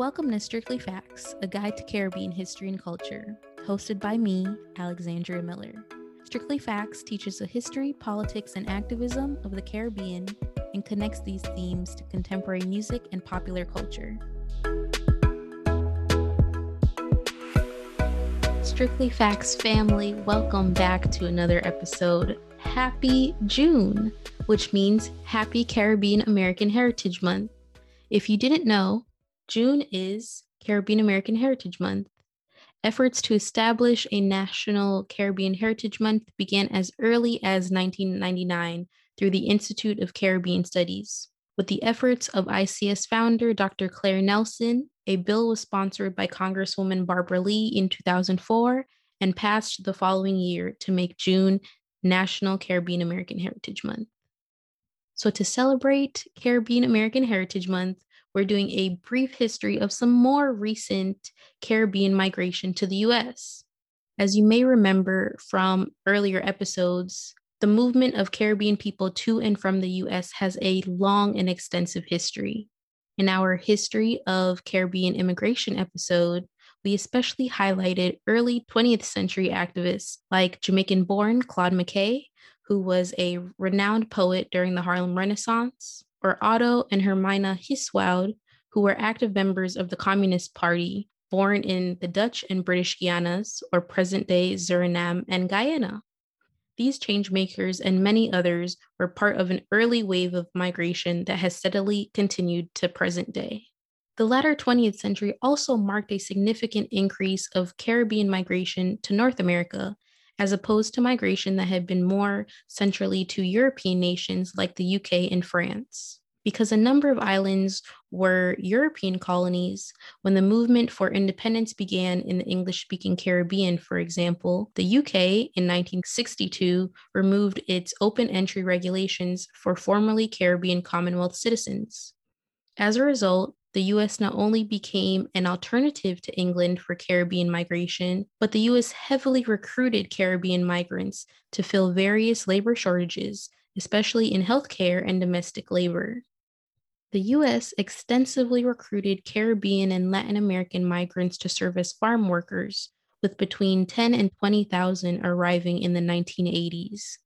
Welcome to Strictly Facts, a guide to Caribbean history and culture, hosted by me, Alexandria Miller. Strictly Facts teaches the history, politics, and activism of the Caribbean and connects these themes to contemporary music and popular culture. Strictly Facts family, welcome back to another episode. Happy June, which means Happy Caribbean American Heritage Month. If you didn't know, June is Caribbean American Heritage Month. Efforts to establish a national Caribbean Heritage Month began as early as 1999 through the Institute of Caribbean Studies. With the efforts of ICS founder Dr. Claire Nelson, a bill was sponsored by Congresswoman Barbara Lee in 2004 and passed the following year to make June National Caribbean American Heritage Month. So, to celebrate Caribbean American Heritage Month, we're doing a brief history of some more recent Caribbean migration to the US. As you may remember from earlier episodes, the movement of Caribbean people to and from the US has a long and extensive history. In our History of Caribbean Immigration episode, we especially highlighted early 20th century activists like Jamaican born Claude McKay, who was a renowned poet during the Harlem Renaissance, or Otto and Hermina Huiswoud, who were active members of the Communist Party, born in the Dutch and British Guianas, or present day Suriname and Guyana. These changemakers and many others were part of an early wave of migration that has steadily continued to present day. The latter 20th century also marked a significant increase of Caribbean migration to North America as opposed to migration that had been more centrally to European nations like the UK and France. Because a number of islands were European colonies, when the movement for independence began in the English speaking Caribbean, for example, the UK in 1962 removed its open entry regulations for formerly Caribbean Commonwealth citizens. As a result, the US not only became an alternative to England for Caribbean migration, but the US heavily recruited Caribbean migrants to fill various labor shortages, especially in healthcare and domestic labor. The US extensively recruited Caribbean and Latin American migrants to serve as farm workers, with between 10 and 20,000 arriving in the 1980s.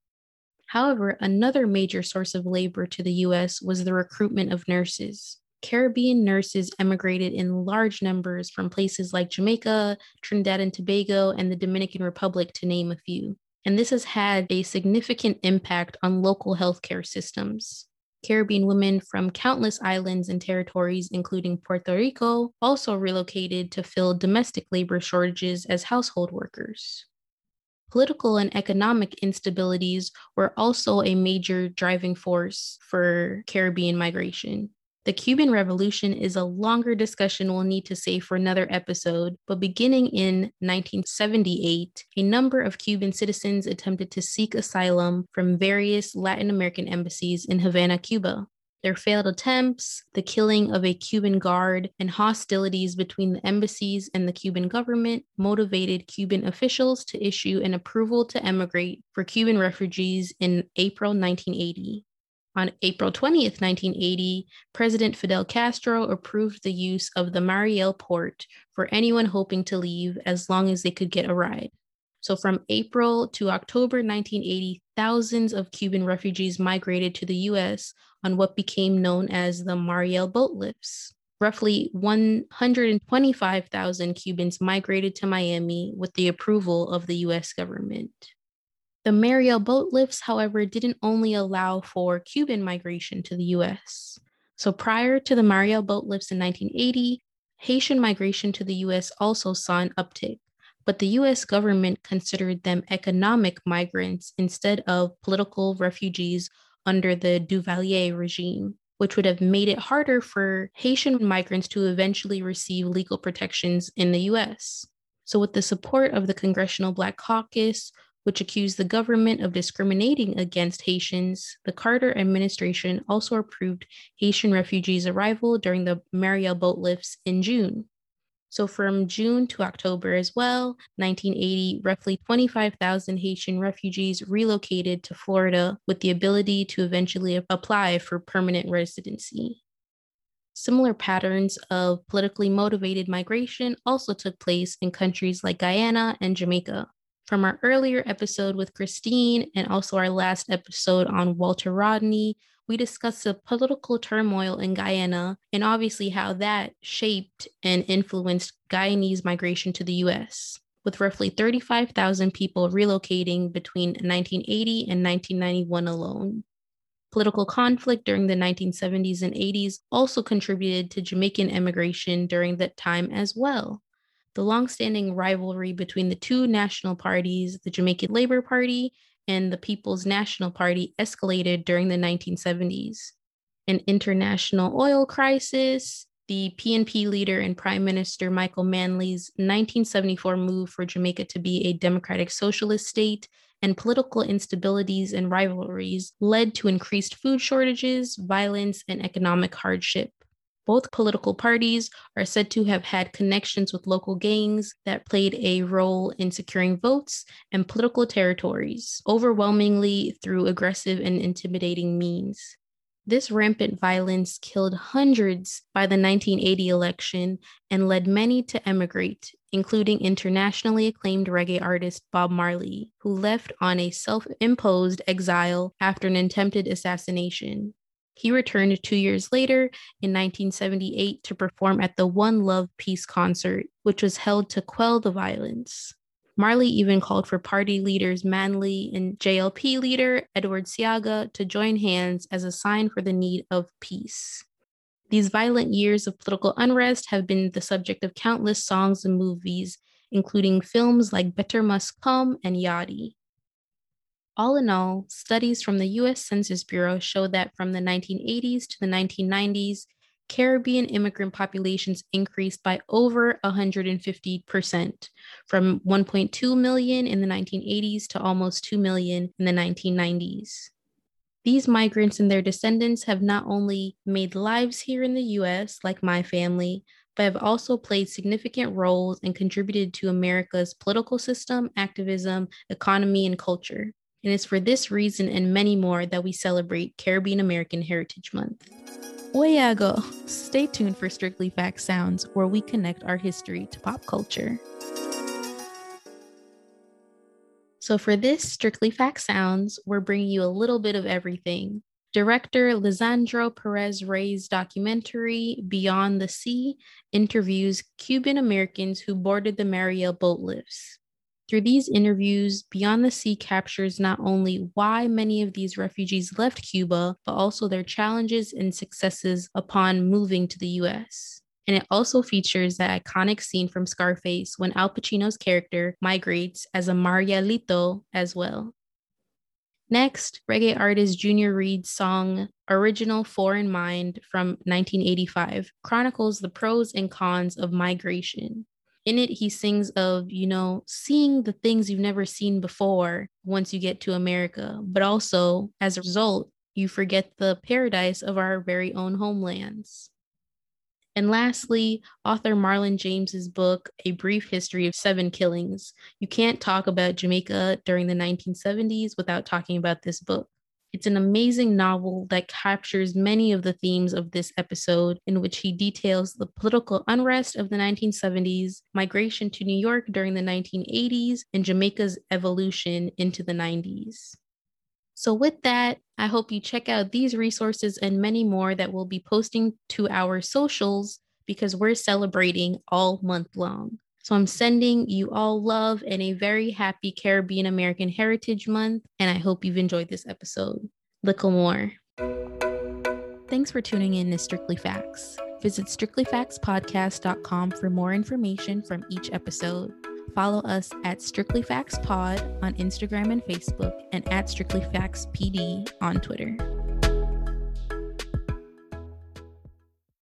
However, another major source of labor to the US was the recruitment of nurses. Caribbean nurses emigrated in large numbers from places like Jamaica, Trinidad and Tobago, and the Dominican Republic, to name a few. And this has had a significant impact on local healthcare systems. Caribbean women from countless islands and territories, including Puerto Rico, also relocated to fill domestic labor shortages as household workers. Political and economic instabilities were also a major driving force for Caribbean migration. The Cuban Revolution is a longer discussion we'll need to save for another episode, but beginning in 1978, a number of Cuban citizens attempted to seek asylum from various Latin American embassies in Havana, Cuba. Their failed attempts, the killing of a Cuban guard, and hostilities between the embassies and the Cuban government motivated Cuban officials to issue an approval to emigrate for Cuban refugees in April 1980. On April 20th, 1980, President Fidel Castro approved the use of the Mariel port for anyone hoping to leave as long as they could get a ride. So, from April to October 1980, thousands of Cuban refugees migrated to the US on what became known as the Mariel boat lifts. Roughly 125,000 Cubans migrated to Miami with the approval of the US government. The Mariel boat lifts, however, didn't only allow for Cuban migration to the US. So prior to the Mariel boat lifts in 1980, Haitian migration to the US also saw an uptick, but the US government considered them economic migrants instead of political refugees under the Duvalier regime, which would have made it harder for Haitian migrants to eventually receive legal protections in the US. So, with the support of the Congressional Black Caucus, which accused the government of discriminating against Haitians, the Carter administration also approved Haitian refugees' arrival during the Mariel boat lifts in June. So, from June to October as well, 1980, roughly 25,000 Haitian refugees relocated to Florida with the ability to eventually apply for permanent residency. Similar patterns of politically motivated migration also took place in countries like Guyana and Jamaica. From our earlier episode with Christine and also our last episode on Walter Rodney, we discussed the political turmoil in Guyana and obviously how that shaped and influenced Guyanese migration to the US, with roughly 35,000 people relocating between 1980 and 1991 alone. Political conflict during the 1970s and 80s also contributed to Jamaican immigration during that time as well. The longstanding rivalry between the two national parties, the Jamaican Labor Party and the People's National Party, escalated during the 1970s. An international oil crisis, the PNP leader and Prime Minister Michael Manley's 1974 move for Jamaica to be a democratic socialist state, and political instabilities and rivalries led to increased food shortages, violence, and economic hardship. Both political parties are said to have had connections with local gangs that played a role in securing votes and political territories, overwhelmingly through aggressive and intimidating means. This rampant violence killed hundreds by the 1980 election and led many to emigrate, including internationally acclaimed reggae artist Bob Marley, who left on a self imposed exile after an attempted assassination. He returned two years later in 1978 to perform at the One Love Peace concert, which was held to quell the violence. Marley even called for party leaders Manley and JLP leader Edward Seaga to join hands as a sign for the need of peace. These violent years of political unrest have been the subject of countless songs and movies, including films like Better Must Come and Yardie. All in all, studies from the US Census Bureau show that from the 1980s to the 1990s, Caribbean immigrant populations increased by over 150%, from 1.2 million in the 1980s to almost 2 million in the 1990s. These migrants and their descendants have not only made lives here in the US, like my family, but have also played significant roles and contributed to America's political system, activism, economy, and culture. And it's for this reason and many more that we celebrate Caribbean American Heritage Month. Oyago. Stay tuned for Strictly Fact Sounds, where we connect our history to pop culture. So, for this Strictly Fact Sounds, we're bringing you a little bit of everything. Director Lisandro Perez Rey's documentary, Beyond the Sea, interviews Cuban Americans who boarded the Mariel boat lifts. Through these interviews, Beyond the Sea captures not only why many of these refugees left Cuba, but also their challenges and successes upon moving to the US. And it also features that iconic scene from Scarface when Al Pacino's character migrates as a Marielito as well. Next, reggae artist Junior Reid's song Original Foreign Mind from 1985 chronicles the pros and cons of migration in it he sings of you know seeing the things you've never seen before once you get to america but also as a result you forget the paradise of our very own homelands and lastly, author Marlon James's book, A Brief History of Seven Killings. You can't talk about Jamaica during the 1970s without talking about this book. It's an amazing novel that captures many of the themes of this episode, in which he details the political unrest of the 1970s, migration to New York during the 1980s, and Jamaica's evolution into the 90s. So, with that, I hope you check out these resources and many more that we'll be posting to our socials because we're celebrating all month long. So I'm sending you all love and a very happy Caribbean American Heritage Month. And I hope you've enjoyed this episode. Little more. Thanks for tuning in to Strictly Facts. Visit strictlyfactspodcast.com for more information from each episode. Follow us at Strictly Facts Pod on Instagram and Facebook and at Strictly Facts PD on Twitter.